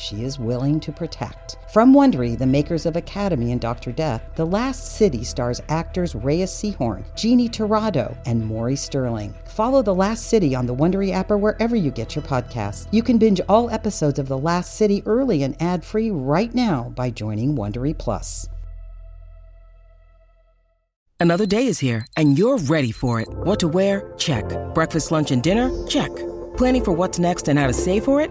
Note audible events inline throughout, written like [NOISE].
she is willing to protect. From Wondery, the makers of Academy and Dr. Death, The Last City stars actors Reyes Sehorn, Jeannie Tirado, and Maury Sterling. Follow The Last City on the Wondery app or wherever you get your podcasts. You can binge all episodes of The Last City early and ad-free right now by joining Wondery Plus. Another day is here, and you're ready for it. What to wear? Check. Breakfast, lunch, and dinner? Check. Planning for what's next and how to save for it?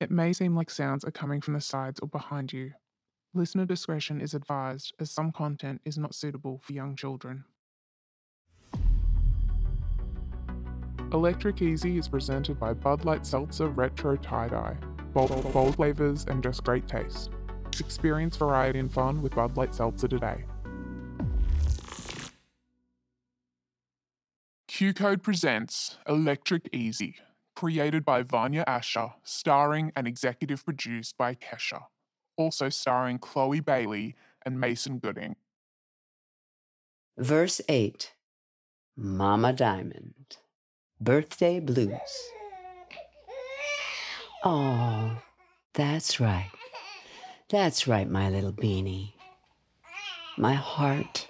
It may seem like sounds are coming from the sides or behind you. Listener discretion is advised as some content is not suitable for young children. Electric Easy is presented by Bud Light Seltzer Retro Tie Dye. Bold, bold flavors and just great taste. Experience variety and fun with Bud Light Seltzer today. QCODE presents Electric Easy, created by Vanya Asher, starring and executive produced by Kesha, also starring Chloe Bailey and Mason Gooding. Verse 8 Mama Diamond, Birthday Blues. Oh, that's right. That's right, my little beanie. My heart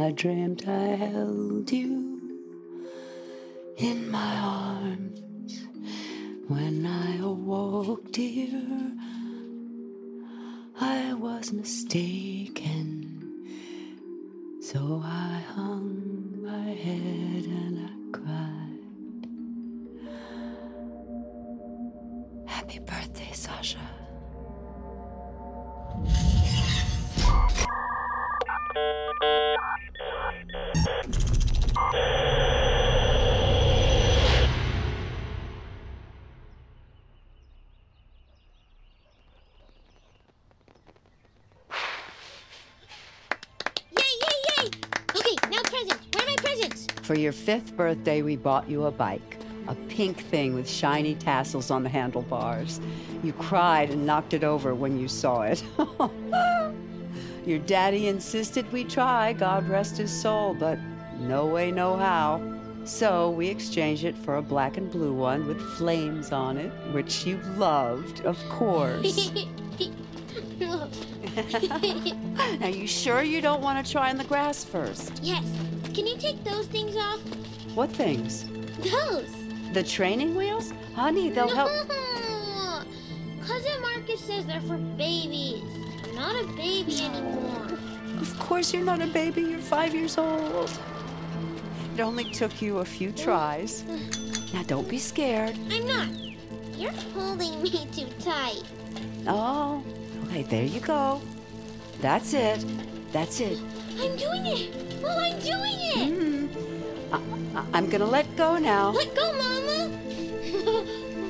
I dreamt I held you in my arms when I awoke, dear. I was mistaken, so I hung my head and I cried. Happy birthday, Sasha. Yay, For your fifth birthday, we bought you a bike. A pink thing with shiny tassels on the handlebars. You cried and knocked it over when you saw it. [LAUGHS] Your daddy insisted we try, God rest his soul, but no way, no how. So we exchanged it for a black and blue one with flames on it, which you loved, of course. [LAUGHS] [LAUGHS] Are you sure you don't want to try in the grass first? yes. Can you take those things off? What things? Those. The training wheels? Honey, they'll help. no. [LAUGHS] Cousin Marcus says they're for babies. I'm not a baby anymore. Of course, you're not a baby, you're five years old. It only took you a few tries. [SIGHS] Now, don't be scared. I'm not. You're holding me too tight. Oh, okay, there you go. That's it. That's it. I'm doing it. Oh, I'm doing it. Mm. I- I'm gonna let go now. Let go, Mama.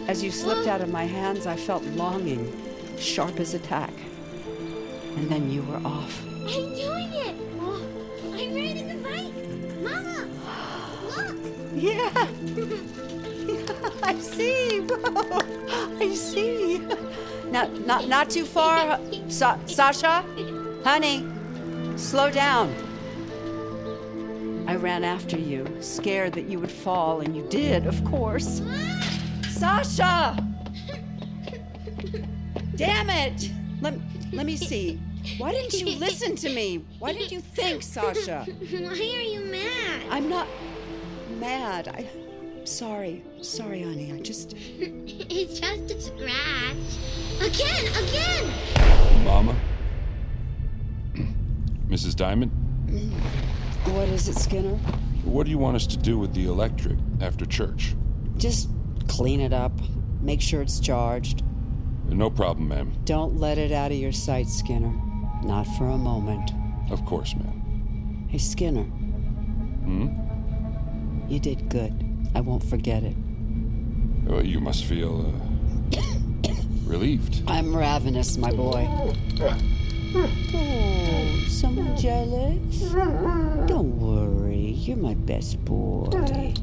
[LAUGHS] As you slipped out of my hands, I felt longing, sharp as attack. And then you were off. I'm doing it. Oh, I'm riding the bike. Mama, look. [GASPS] Yeah. [LAUGHS] I see. [LAUGHS] I see. Not, not, not too far, Sa- Sasha. Honey, slow down. I ran after you, scared that you would fall, and you did, of course. Sasha! Damn it! Let, let me see. Why didn't you listen to me? Why did you think, Sasha? Why are you mad? I'm not mad. I. Am sorry. Sorry, honey. I just. [LAUGHS] It's just a scratch. Again, again! Mama? [CLEARS THROAT] Mrs. Diamond? Mm. What is it, Skinner? What do you want us to do with the electric after church? Just clean it up. Make sure it's charged. No problem, ma'am. Don't let it out of your sight, Skinner. Not for a moment. Of course, ma'am. Hey, Skinner. Hmm? You did good. I won't forget it. Well, you must feel uh, [COUGHS] relieved. I'm ravenous, my boy. Oh, someone jealous? Don't worry, you're my best boy.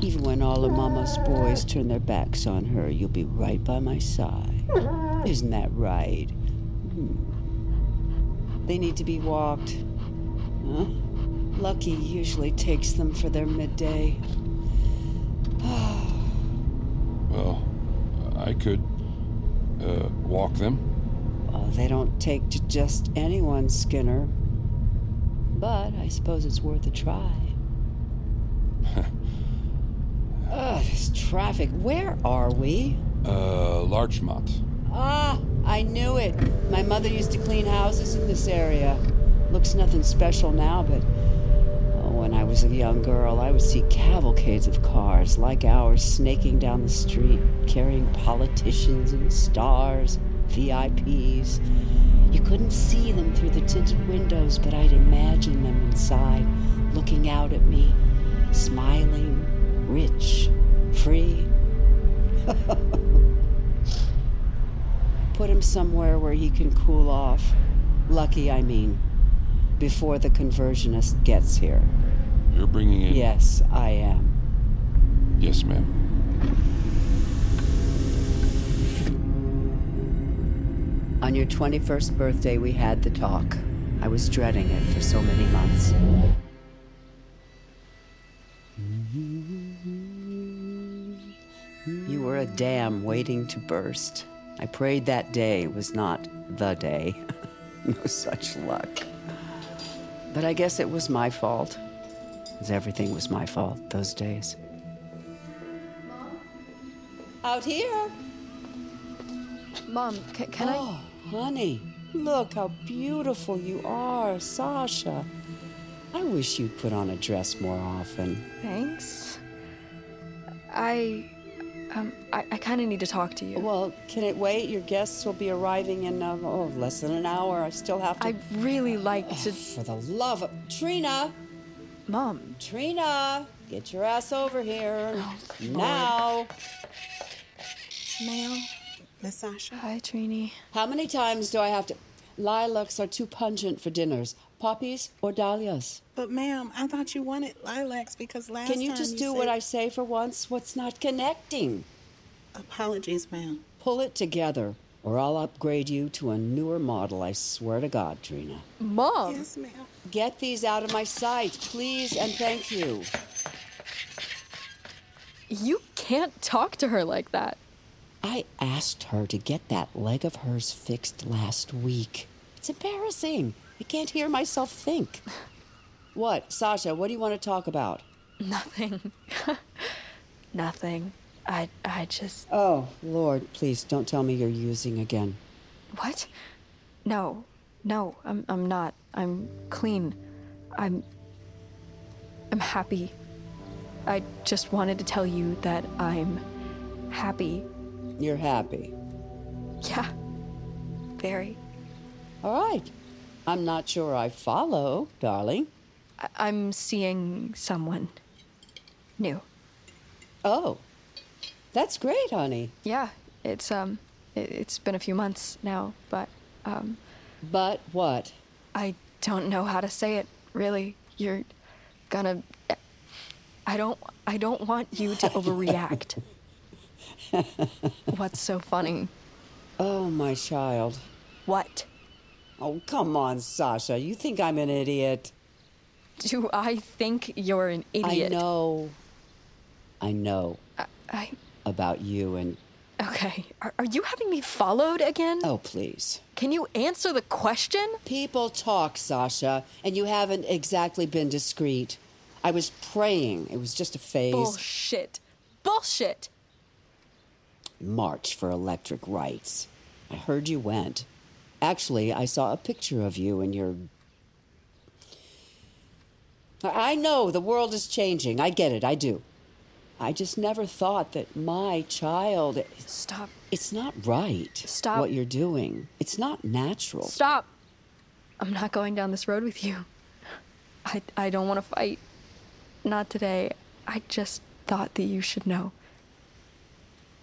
Even when all of Mama's boys turn their backs on her, you'll be right by my side. Isn't that right? Hmm. They need to be walked. Huh? Lucky usually takes them for their midday. [SIGHS] Well, I could uh, walk them. They don't take to just anyone, Skinner. But I suppose it's worth a try. [LAUGHS] Ugh, this traffic. Where are we? Uh, Larchmont. Ah, I knew it. My mother used to clean houses in this area. Looks nothing special now, but oh, when I was a young girl, I would see cavalcades of cars like ours snaking down the street, carrying politicians and stars, VIPs. You couldn't see them through the tinted windows, but I'd imagine them inside, looking out at me, smiling, rich, free. [LAUGHS] Put him somewhere where he can cool off. Lucky, I mean, before the conversionist gets here. You're bringing in. Yes, I am. Yes, ma'am. On your 21st birthday, we had the talk. I was dreading it for so many months. You were a dam waiting to burst. I prayed that day was not the day. [LAUGHS] no such luck. But I guess it was my fault. As everything was my fault those days. Mom? Out here? Mom, ca- can I? Oh. Oh, honey, look how beautiful you are, Sasha. I wish you'd put on a dress more often. Thanks. I, um, I, I kind of need to talk to you. Well, can it wait? Your guests will be arriving in uh, oh, less than an hour. I still have to. I really like to. For the love of Trina, Mom, Trina, get your ass over here Oh, now. Mail. Miss Sasha? Hi, Trini. How many times do I have to? Lilacs are too pungent for dinners. Poppies or dahlias? But ma'am, I thought you wanted lilacs because last Can you time just you do said... what I say for once? What's not connecting? Apologies, ma'am. Pull it together, or I'll upgrade you to a newer model, I swear to God, Trina. Mom. Yes, ma'am. Get these out of my sight, please, and thank you. You can't talk to her like that. I asked her to get that leg of hers fixed last week. It's embarrassing. I can't hear myself think. What, Sasha, what do you want to talk about? Nothing. [LAUGHS] Nothing. I, I just. Oh, Lord, please don't tell me you're using again. What? No, no, I'm, I'm not. I'm clean. I'm. I'm happy. I just wanted to tell you that I'm happy. You're happy. Yeah. Very. All right. I'm not sure I follow, darling. I- I'm seeing someone new. Oh, that's great, honey. Yeah, it's um, it, it's been a few months now, but um, But what? I don't know how to say it. Really, you're gonna. I don't. I don't want you to [LAUGHS] overreact. [LAUGHS] What's so funny? Oh, my child. What? Oh, come on, Sasha. You think I'm an idiot? Do I think you're an idiot? I know. I know I. I about you and. okay. Are, are you having me followed again? Oh, please. Can you answer the question? People talk, Sasha, and you haven't exactly been discreet. I was praying. It was just a phase. Bullshit. Bullshit. March for electric rights. I heard you went. Actually, I saw a picture of you and your. I I know the world is changing. I get it. I do. I just never thought that my child. Stop. It's not right. Stop. What you're doing. It's not natural. Stop. I'm not going down this road with you. I, I don't want to fight. Not today. I just thought that you should know.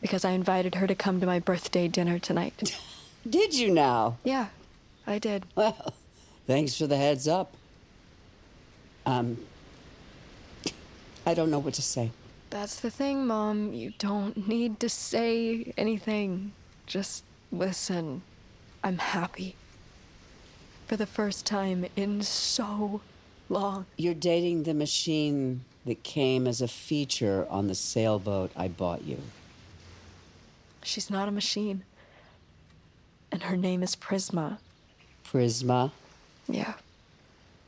Because I invited her to come to my birthday dinner tonight. [LAUGHS] Did you now? yeah, I did. Well, thanks for the heads up. Um. I don't know what to say. That's the thing, Mom. You don't need to say anything. Just listen. I'm happy. For the first time in so long. You're dating the machine that came as a feature on the sailboat I bought you. She's not a machine. And her name is Prisma. Prisma. Yeah.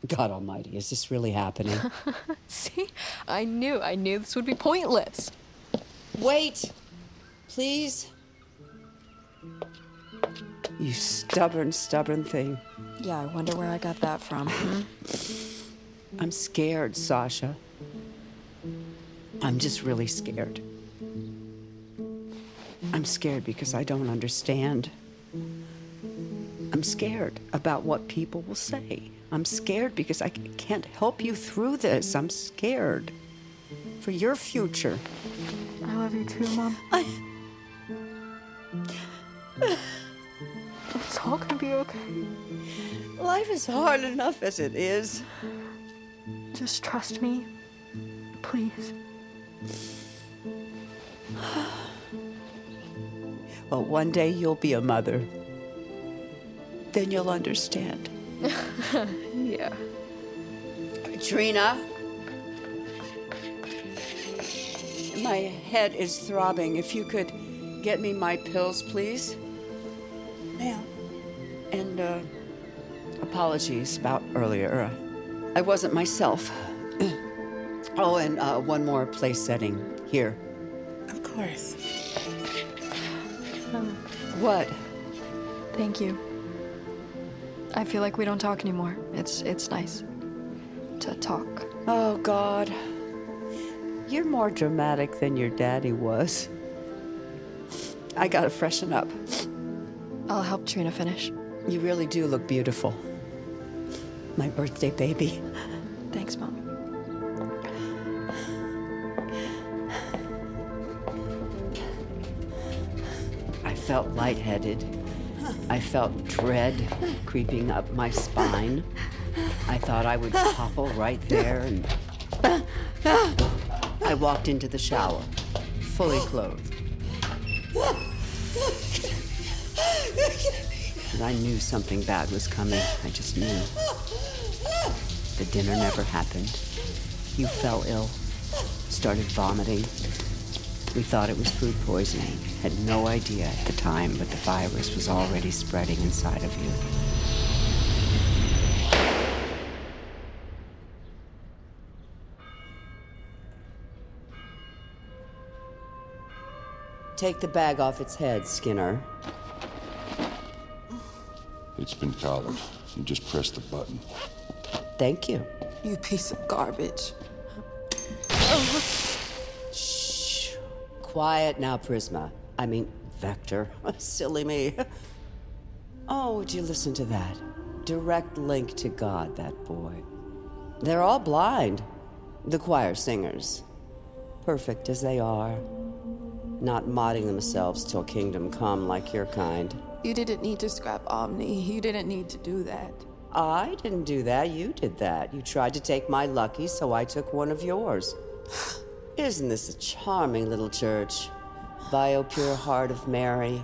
God Almighty, is this really happening? [LAUGHS] See? I knew. I knew this would be pointless. Wait! Please? You stubborn, stubborn thing. Yeah, I wonder where I got that from. hmm? [SIGHS] I'm scared, Sasha. I'm just really scared. I'm scared because I don't understand. I'm scared about what people will say. I'm scared because I can't help you through this. I'm scared for your future. I love you too, Mom. I, It's all gonna be okay. life is hard enough as it is. Just trust me. Please. [SIGHS] Well, one day you'll be a mother. Then you'll understand. [LAUGHS] Yeah. Trina? My head is throbbing. If you could get me my pills, please. Ma'am, And, uh, apologies about earlier. I wasn't myself. [CLEARS THROAT] oh, and uh, one more place setting. Here. of course. Um, what? Thank you. I feel like we don't talk anymore. It's it's nice to talk. Oh, God. You're more dramatic than your daddy was. I gotta freshen up. I'll help Trina finish. You really do look beautiful. My birthday baby. Thanks, Mom. Felt lightheaded. I felt dread creeping up my spine. I thought I would topple right there and. I walked into the shower, fully clothed. And I knew something bad was coming. I just knew. The dinner never happened. You fell ill, started vomiting. We thought it was food poisoning. Had no idea at the time, but the virus was already spreading inside of you. Take the bag off its head, Skinner. It's been collared. You just press the button. Thank you. You piece of garbage. Quiet now, Prisma. I mean, Vector. [LAUGHS] Silly me. Oh, would you listen to that? Direct link to God, that boy. They're all blind. The choir singers. Perfect as they are. Not modding themselves till kingdom come like your kind. You didn't need to scrap Omni. You didn't need to do that. I didn't do that. You did that. You tried to take my lucky, so I took one of yours. [SIGHS] [SIGHS] Isn't this a charming little church? Bio Pure Heart of Mary.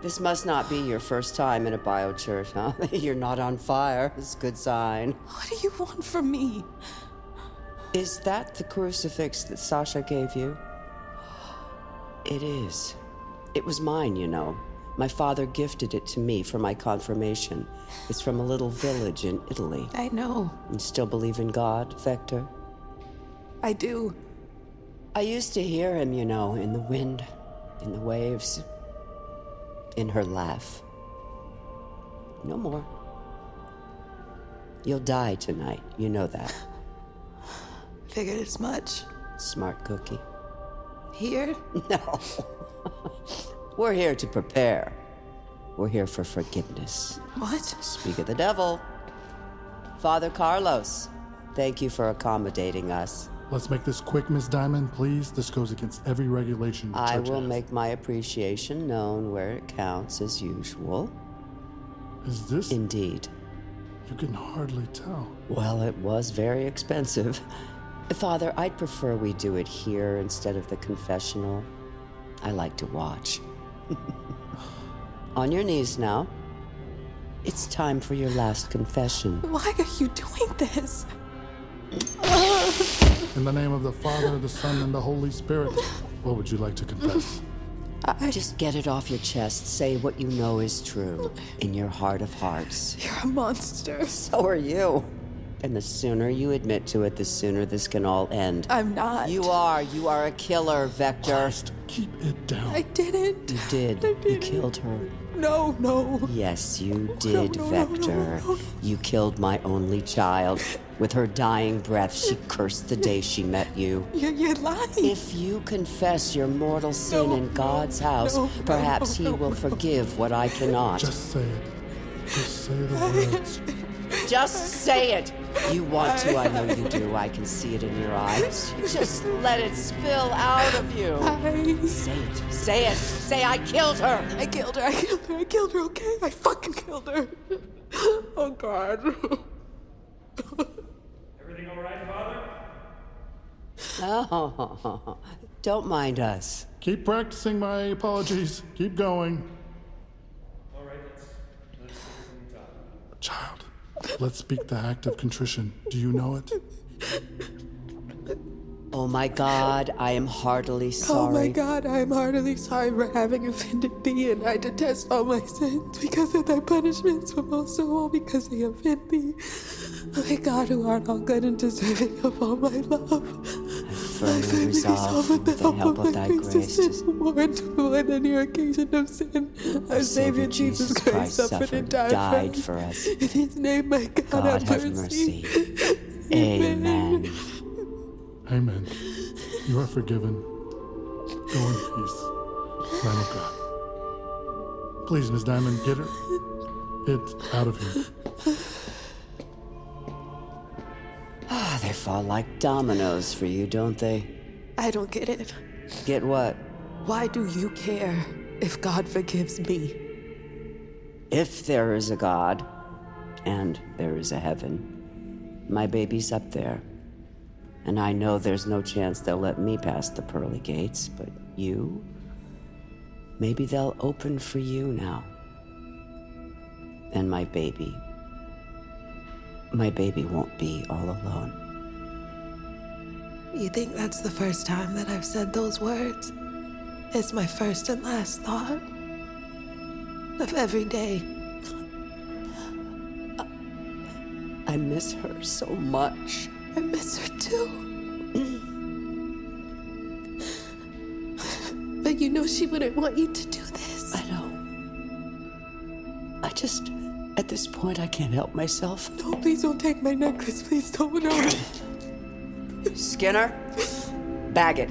This must not be your first time in a biochurch, huh? [LAUGHS] You're not on fire. It's a good sign. What do you want from me? Is that the crucifix that Sasha gave you? It is. It was mine, you know. My father gifted it to me for my confirmation. It's from a little village in Italy. I know. You still believe in God, Vector? I do. I used to hear him, you know, in the wind, in the waves, in her laugh. No more. You'll die tonight. You know that. [LAUGHS] Figured as much. Smart cookie. Here? [LAUGHS] No. We're here to prepare. We're here for forgiveness. What? Speak of the devil. Father Carlos, thank you for accommodating us. Let's make this quick, Miss Diamond, please. This goes against every regulation. The I will has. make my appreciation known where it counts as usual. Is this? Indeed. You can hardly tell. Well, it was very expensive. [LAUGHS] Father, I'd prefer we do it here instead of the confessional. I like to watch. [LAUGHS] On your knees now. It's time for your last confession. Why are you doing this? In the name of the Father, the Son, and the Holy Spirit, what would you like to confess? I just get it off your chest. Say what you know is true in your heart of hearts. You're a monster. So are you. And the sooner you admit to it, the sooner this can all end. I'm not. You are. You are a killer, Vector. Just Keep it down. I didn't. You did. You killed her. No, no. Yes, you did, no, no, no, Vector. no, no. You killed my only child. With her dying breath, she cursed the day she met you. [LAUGHS] You're, you're lying. If you confess your mortal sin No, in God's house, no, perhaps no, He no, will no. forgive what I cannot. Just say it. Just say the words. [LAUGHS] Just say it. You want to, I know you do. I can see it in your eyes. Just let it spill out of you. I, Say it. Say it. Say I killed her. I killed her. I killed her. I killed her, okay? I fucking killed her. [LAUGHS] Oh, God. Everything all right, Father? Oh, [LAUGHS] don't mind us. Keep practicing my apologies. Keep going. All right, let's let's take it from the top. Child, let's speak the act of contrition. Do you know it? [LAUGHS] Oh my God, I am heartily sorry. Oh my god, I am heartily sorry for having offended thee, and I detest all my sins because of thy punishments, but most of all because they offend thee. Oh my God, who art all good and deserving of all my love. I firmly resolve, with the help of thy grace, to sin more and to avoid any occasion of sin. Our Savior Jesus Christ suffered and died, died for us. In his name, my God, God have have mercy. mercy. Amen. Amen. You are forgiven. Go in peace. Lamb of God. Please, Miss Diamond, get her. It out of here. Ah, they fall like dominoes for you, don't they? I don't get it. Get what? Why do you care if God forgives me? If there is a God, and there is a heaven, my baby's up there. And I know there's no chance they'll let me pass the pearly gates, but you? Maybe they'll open for you now. And my baby. My baby won't be all alone. You think that's the first time that I've said those words? It's my first and last thought of every day. I miss her so much. I miss her too. but you know she wouldn't want you to do this. I know. I just, at this point, I can't help myself. No, please don't take my necklace. Please don't. No. Skinner, bag it.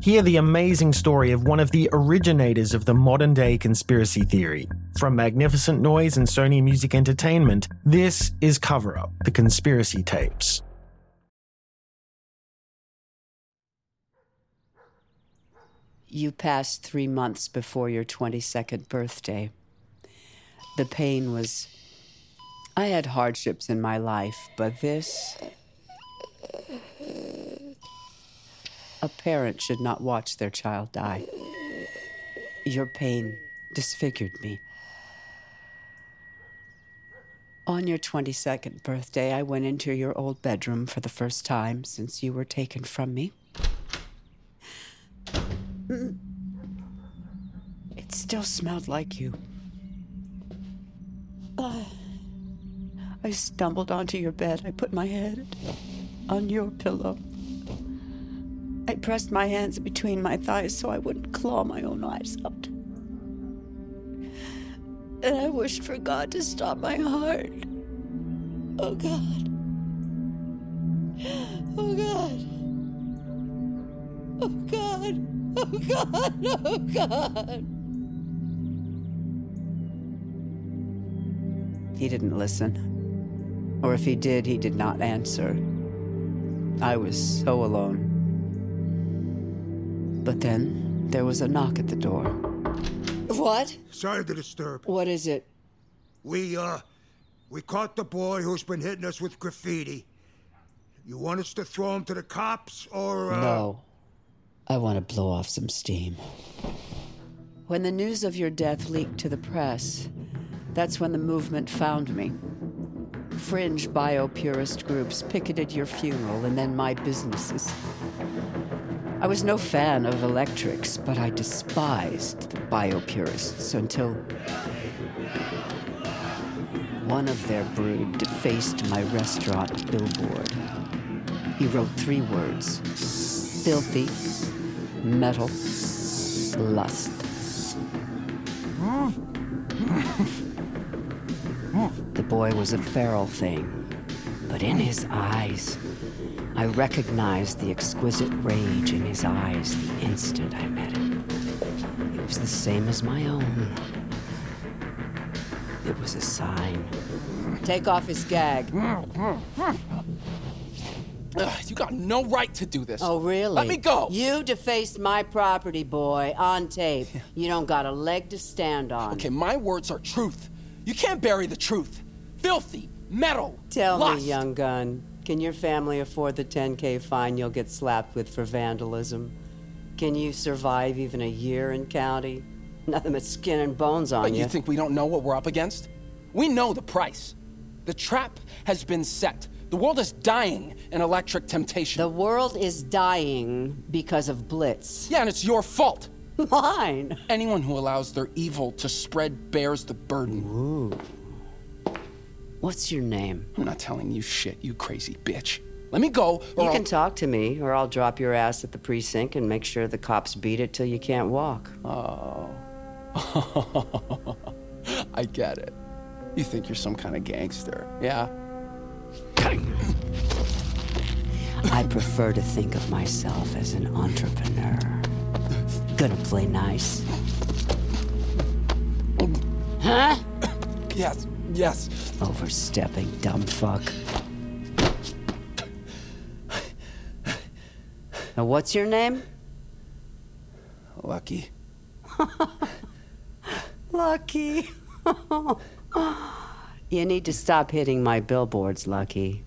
Hear the amazing story of one of the originators of the modern day conspiracy theory. From Magnificent Noise and Sony Music Entertainment, this is Cover Up The Conspiracy Tapes. You passed three months before your 22nd birthday. The pain was. I had hardships in my life, but this. A parent should not watch their child die. Your pain disfigured me. On your 22nd birthday, I went into your old bedroom for the first time since you were taken from me. It still smelled like you. I stumbled onto your bed. I put my head on your pillow. I pressed my hands between my thighs so I wouldn't claw my own eyes out. And I wished for God to stop my heart. Oh God. Oh God. Oh God. Oh God. [LAUGHS] Oh God. He didn't listen. Or if he did, he did not answer. I was so alone. But then there was a knock at the door. What? Sorry to disturb. What is it? We, uh, we caught the boy who's been hitting us with graffiti. You want us to throw him to the cops, or, uh... No. I want to blow off some steam. When the news of your death leaked to the press, that's when the movement found me. Fringe biopurist groups picketed your funeral and then my businesses. I was no fan of electrics, but I despised the biopurists until one of their brood defaced my restaurant billboard. He wrote three words filthy, metal, lust. The boy was a feral thing, but in his eyes, I recognized the exquisite rage in his eyes the instant I met him. It was the same as my own. It was a sign. Take off his gag. Ugh, you got no right to do this. Oh, really? Let me go. You defaced my property, boy, on tape. You don't got a leg to stand on. Okay, my words are truth. You can't bury the truth. Filthy, metal, Tell lust. me, young gun, can your family afford the 10K fine you'll get slapped with for vandalism? Can you survive even a year in county? Nothing but skin and bones on But you. you think we don't know what we're up against? We know the price. The trap has been set. The world is dying in electric temptation. The world is dying because of Blitz. Yeah, and it's your fault. [LAUGHS] Mine? Anyone who allows their evil to spread bears the burden. Ooh. What's your name? I'm not telling you shit, you crazy bitch. Let me go, or You I'll- can talk to me, or I'll drop your ass at the precinct and make sure the cops beat it till you can't walk. Oh. [LAUGHS] I get it. You think you're some kind of gangster, yeah? I prefer to think of myself as an entrepreneur. Gonna play nice? [LAUGHS] Huh? Yes, yes. Overstepping, dumb fuck. Now, what's your name? Lucky. [LAUGHS] Lucky. [LAUGHS] you need to stop hitting my billboards, Lucky.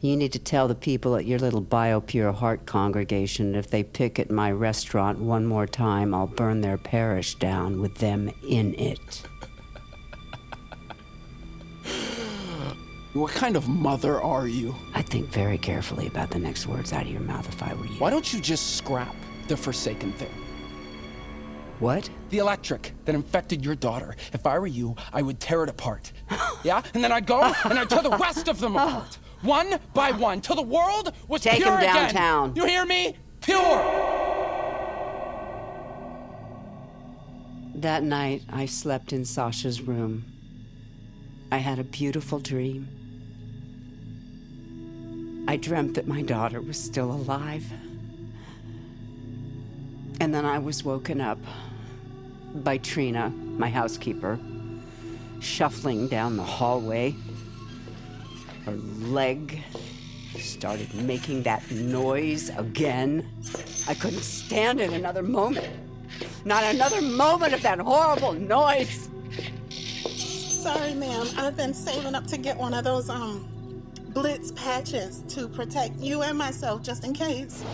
You need to tell the people at your little BioPure Heart congregation if they picket my restaurant one more time, I'll burn their parish down with them in it. What kind of mother are you? I'd think very carefully about the next words out of your mouth if I were you. Why don't you just scrap the Forsaken thing? What? The electric that infected your daughter. If I were you, I would tear it apart. [LAUGHS] Yeah? And then I'd go and I'd tear the rest of them apart. One by one, till the world was Take pure him again. downtown. You hear me? Pure! That night, I slept in Sasha's room. I had a beautiful dream. I dreamt that my daughter was still alive. And then I was woken up by Trina, my housekeeper, shuffling down the hallway. Her leg started making that noise again. I couldn't stand it another moment. Not another moment of that horrible noise. Sorry, ma'am. I've been saving up to get one of those um blitz patches to protect you and myself just in case.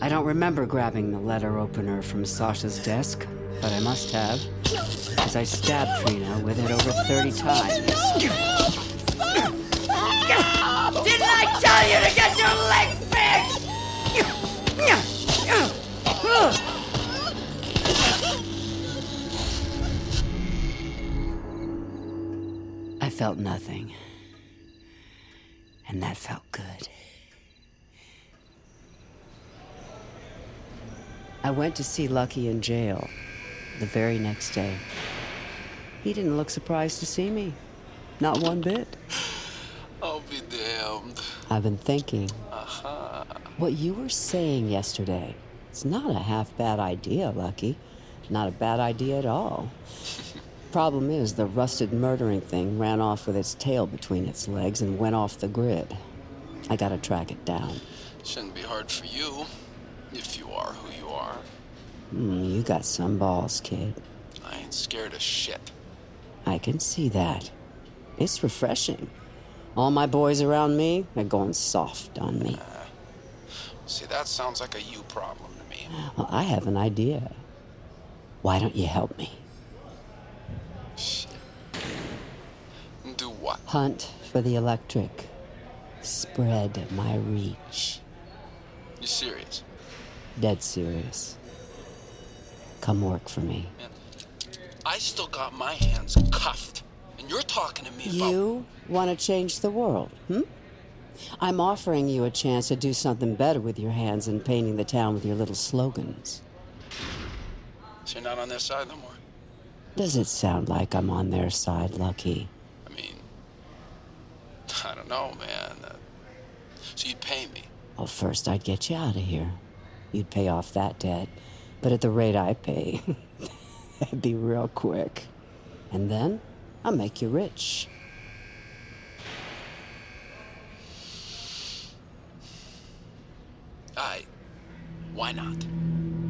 I don't remember grabbing the letter opener from Sasha's desk, but I must have, because I stabbed Trina with it over 30 times. Didn't I tell you to get your leg fixed? I felt nothing. And that felt good. I went to see Lucky in jail the very next day. He didn't look surprised to see me. Not one bit. I'll be damned. I've been thinking. Uh-huh. What you were saying yesterday, it's not a half bad idea, Lucky. Not a bad idea at all. [LAUGHS] Problem is, the rusted murdering thing ran off with its tail between its legs and went off the grid. I gotta track it down. Shouldn't be hard for you, if you are who you are. Hmm, you got some balls, kid. I ain't scared of shit. I can see that. It's refreshing. All my boys around me are going soft on me. See, that sounds like a you problem to me. Well, I have an idea. Why don't you help me? Do what? Hunt for the electric. Spread my reach. You serious? Dead serious. Come work for me. I still got my hands cuffed. And you're talking to me about. You want to change the world, hmm? I'm offering you a chance to do something better with your hands than painting the town with your little slogans. So you're not on their side no more? Does it sound like I'm on their side, Lucky? [LAUGHS] I don't know, man. Uh, so you'd pay me? Well, first I'd get you out of here. You'd pay off that debt. But at the rate I pay, [LAUGHS] that'd be real quick. And then I'll make you rich. I. Why not?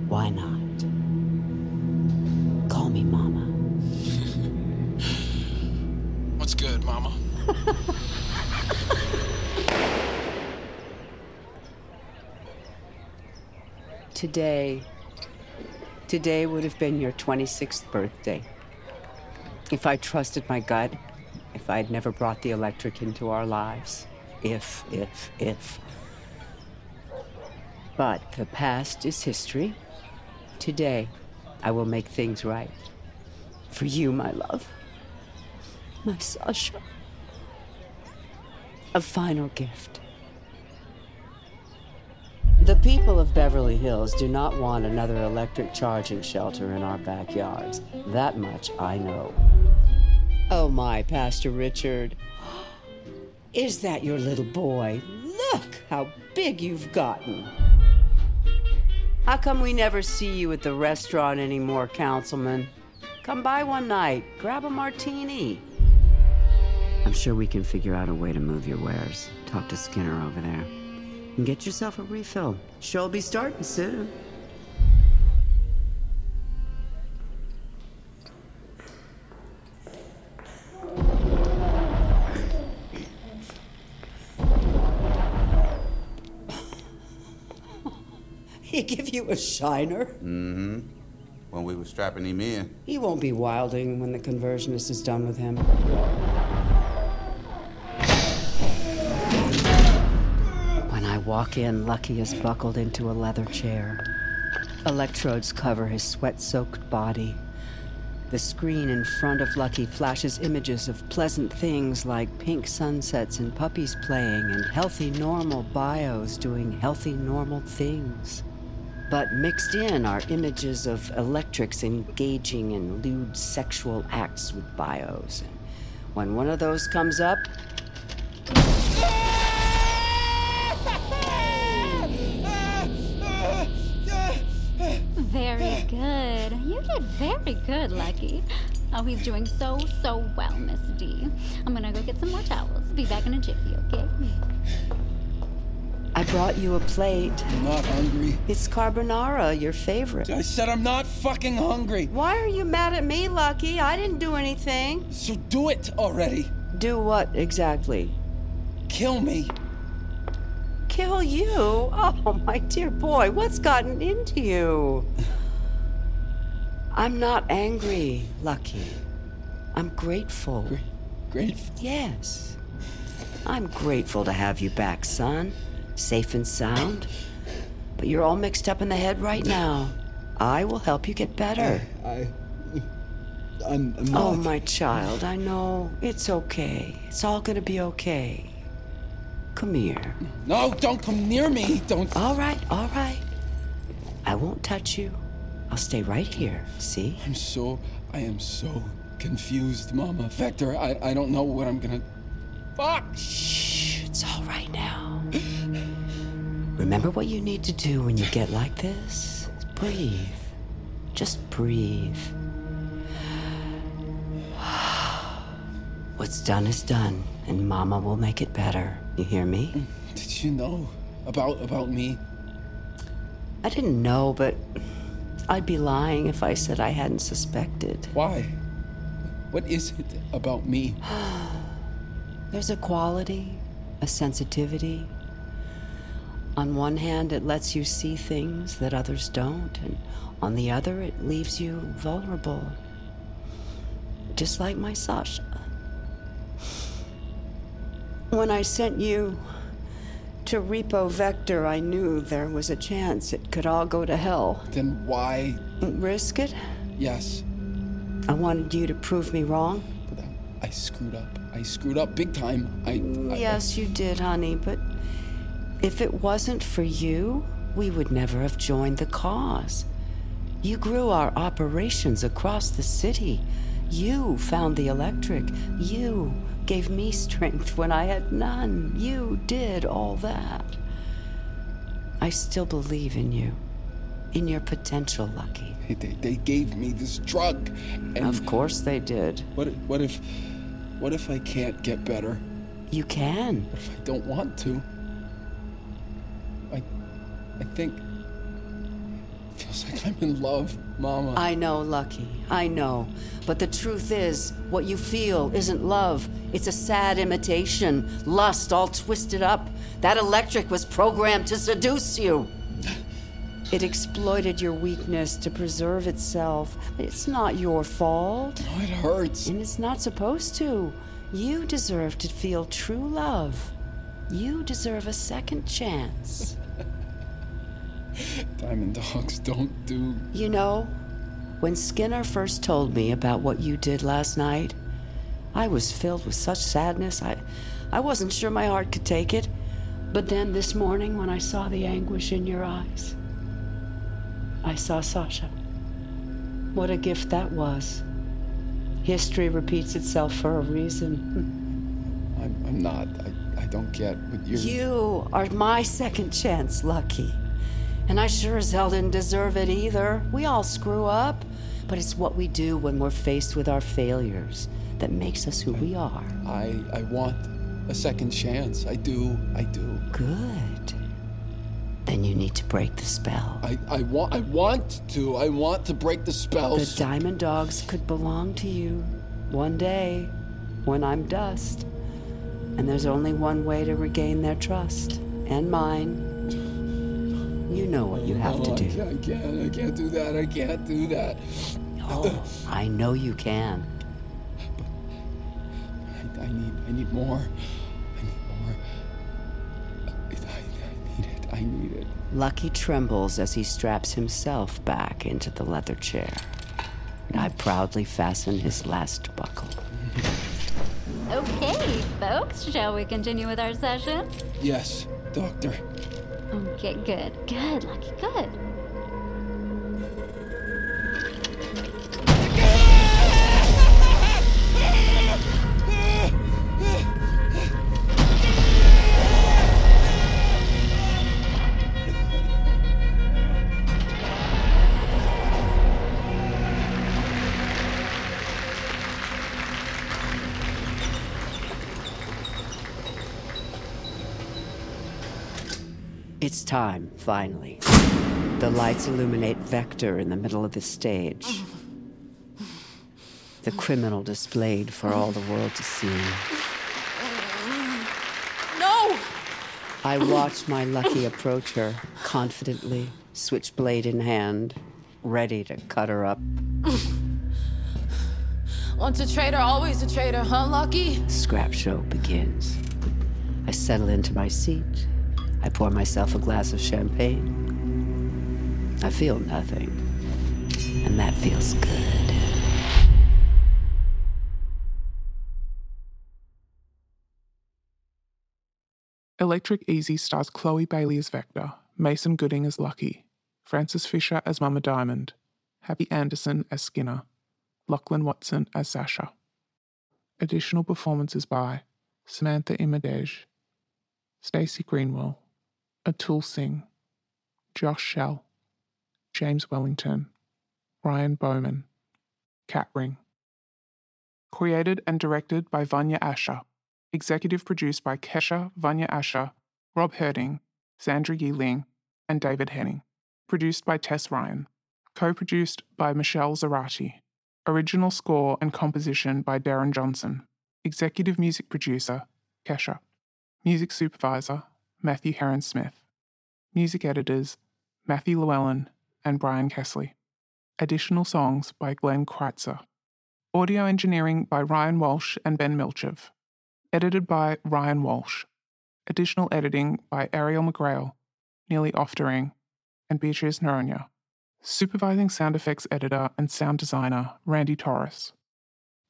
Why not? Call me Mama. [LAUGHS] What's good, Mama? Today, today would have been your 26th birthday. If I trusted my gut, if I'd never brought the electric into our lives. If, if, if. But the past is history, Today, I will make things right. For you, my love. My Sasha. A final gift. The people of Beverly Hills do not want another electric charging shelter in our backyards. That much I know. Oh, my, Pastor Richard. [GASPS] Is that your little boy? Look how big you've gotten. How come we never see you at the restaurant anymore, Councilman? Come by one night, grab a martini. I'm sure we can figure out a way to move your wares. Talk to Skinner over there. And get yourself a refill. Show'll be starting soon. [LAUGHS] He give you a shiner? Mm-hmm. When we were strapping him in. He won't be wilding when the conversionist is done with him. Walk in, Lucky is buckled into a leather chair. Electrodes cover his sweat soaked body. The screen in front of Lucky flashes images of pleasant things like pink sunsets and puppies playing and healthy, normal bios doing healthy, normal things. But mixed in are images of electrics engaging in lewd sexual acts with bios. And when one of those comes up, did very good, Lucky. Oh, he's doing so, so well, Miss D. I'm gonna go get some more towels. Be back in a jiffy, okay? I brought you a plate. I'm not hungry. It's carbonara, your favorite. I said I'm not fucking hungry. Why are you mad at me, Lucky? I didn't do anything. So do it already. Do what exactly? Kill me. Kill you? Oh, my dear boy, what's gotten into you? [LAUGHS] I'm not angry, Lucky. I'm grateful. Gra- grateful? Yes. I'm grateful to have you back, son. Safe and sound. But you're all mixed up in the head right now. I will help you get better. I. I'm, I'm Oh, my child, I know. It's okay. It's all gonna be okay. Come here. No, don't come near me. Don't. All right, all right. I won't touch you. I'll stay right here. See? I'm so. I am so confused, Mama. Vector, I, I don't know what I'm gonna. Fuck! Shh, it's all right now. Remember what you need to do when you get like this? Breathe. Just breathe. [SIGHS] What's done is done, and Mama will make it better. You hear me? Mm, did you know about about me? I didn't know, but I'd be lying if I said I hadn't suspected. Why? What is it about me? [SIGHS] There's a quality, a sensitivity. On one hand, it lets you see things that others don't, and on the other, it leaves you vulnerable. Just like my Sasha. When I sent you to Repo Vector, I knew there was a chance it could all go to hell. Then why? Risk it? Yes, I wanted you to prove me wrong. I screwed up. I screwed up big time. I. I Yes, you did, honey, but if it wasn't for you, we would never have joined the cause. You grew our operations across the city. You found the electric. You gave me strength when I had none. You did all that. I still believe in you, in your potential, Lucky. They, they, gave me this drug, and Of course they did. what what if what if I can't get better? You can. What if I don't want to? I I think feels like I'm in love, Mama. I know, Lucky. I know. But the truth is, what you feel isn't love. It's a sad imitation. Lust all twisted up. That electric was programmed to seduce you. [SIGHS] It exploited your weakness to preserve itself. It's not your fault. No, it hurts. And it's not supposed to. You deserve to feel true love. You deserve a second chance. Diamond dogs don't do. You know, when Skinner first told me about what you did last night, I was filled with such sadness. I, I wasn't sure my heart could take it. But then this morning, when I saw the anguish in your eyes, I saw Sasha. What a gift that was. History repeats itself for a reason. [LAUGHS] I'm, I'm not. I, I don't get what you're. You are my second chance, Lucky. And I sure as hell didn't deserve it either. We all screw up. But it's what we do when we're faced with our failures that makes us who we are. I, I want a second chance. I do. I do. Good. Then you need to break the spell. I, I want I want to. I want to break the spell. The diamond dogs could belong to you one day when I'm dust. And there's only one way to regain their trust and mine. You know what you have no, to oh, do. I can't, I can't. I can't do that. I can't do that. Oh, I know you can. I, I need. I need more. I need more. I, I, I need it. I need it. Lucky trembles as he straps himself back into the leather chair. I proudly fasten his last buckle. Okay, folks, shall we continue with our session? Yes, doctor. Okay, good. Good, Lucky, good. It's time, finally. The lights illuminate Vector in the middle of the stage. The criminal displayed for all the world to see. No! I watch my Lucky approach her, confidently, switchblade in hand, ready to cut her up. Once a traitor, always a traitor, huh, Lucky? Scrap show begins. I settle into my seat. I pour myself a glass of champagne. I feel nothing, and that feels good. Electric Easy stars Chloe Bailey as Vector, Mason Gooding as Lucky, Frances Fisher as Mama Diamond, Happy Anderson as Skinner, Lachlan Watson as Sasha. Additional performances by Samantha Imadej, Stacey Greenwell, Atul Singh, Josh Shell, James Wellington, Ryan Bowman, Cat Ring. Created and directed by Vanya Asher. Executive produced by Kesha Vanya Asher, Rob Herting, Sandra Yee Ling, and David Henning. Produced by Tess Ryan. Co produced by Michelle Zarati. Original score and composition by Darren Johnson. Executive music producer, Kesha. Music supervisor, Matthew Heron Smith. Music editors, Matthew Llewellyn and Brian Kessley. Additional songs by Glenn Kreitzer. Audio engineering by Ryan Walsh and Ben Milchev. Edited by Ryan Walsh. Additional editing by Ariel McGrail, Nearly Oftering, and Beatrice Noronha. Supervising sound effects editor and sound designer Randy Torres.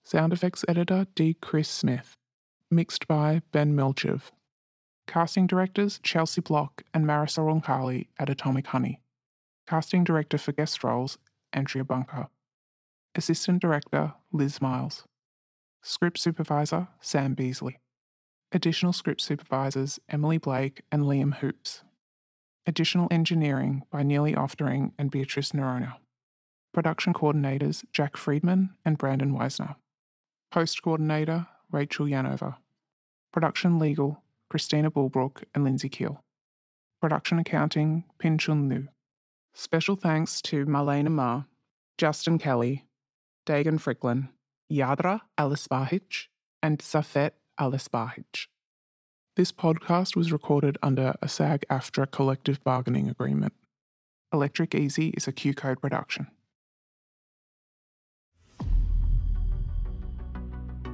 Sound effects editor D. Chris Smith. Mixed by Ben Milchev. Casting directors Chelsea Block and Marisol Roncalli at Atomic Honey. Casting director for guest roles Andrea Bunker. Assistant director Liz Miles. Script supervisor Sam Beasley. Additional script supervisors Emily Blake and Liam Hoops. Additional engineering by Nearly Oftering and Beatrice Noronha. Production coordinators Jack Friedman and Brandon Weisner. Post coordinator Rachel Yanova. Production legal Christina Bulbrook and Lindsay Keel. Production accounting Pin Chun Liu. Special thanks to Marlena Ma, Justin Kelly, Dagan Fricklin, Yadra Alisbahic, and Safet Alisbahic. This podcast was recorded under a SAG AFTRA collective bargaining agreement. Electric Easy is a QCODE production.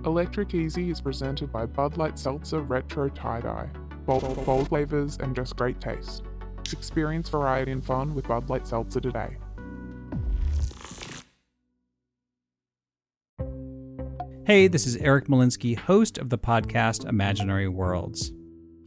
Electric Easy is presented by Bud Light Seltzer Retro Tie Dye. Bold, bold flavors and just great taste. Experience variety and fun with Bud Light Seltzer today. Hey, this is Eric Molinsky, host of the podcast Imaginary Worlds.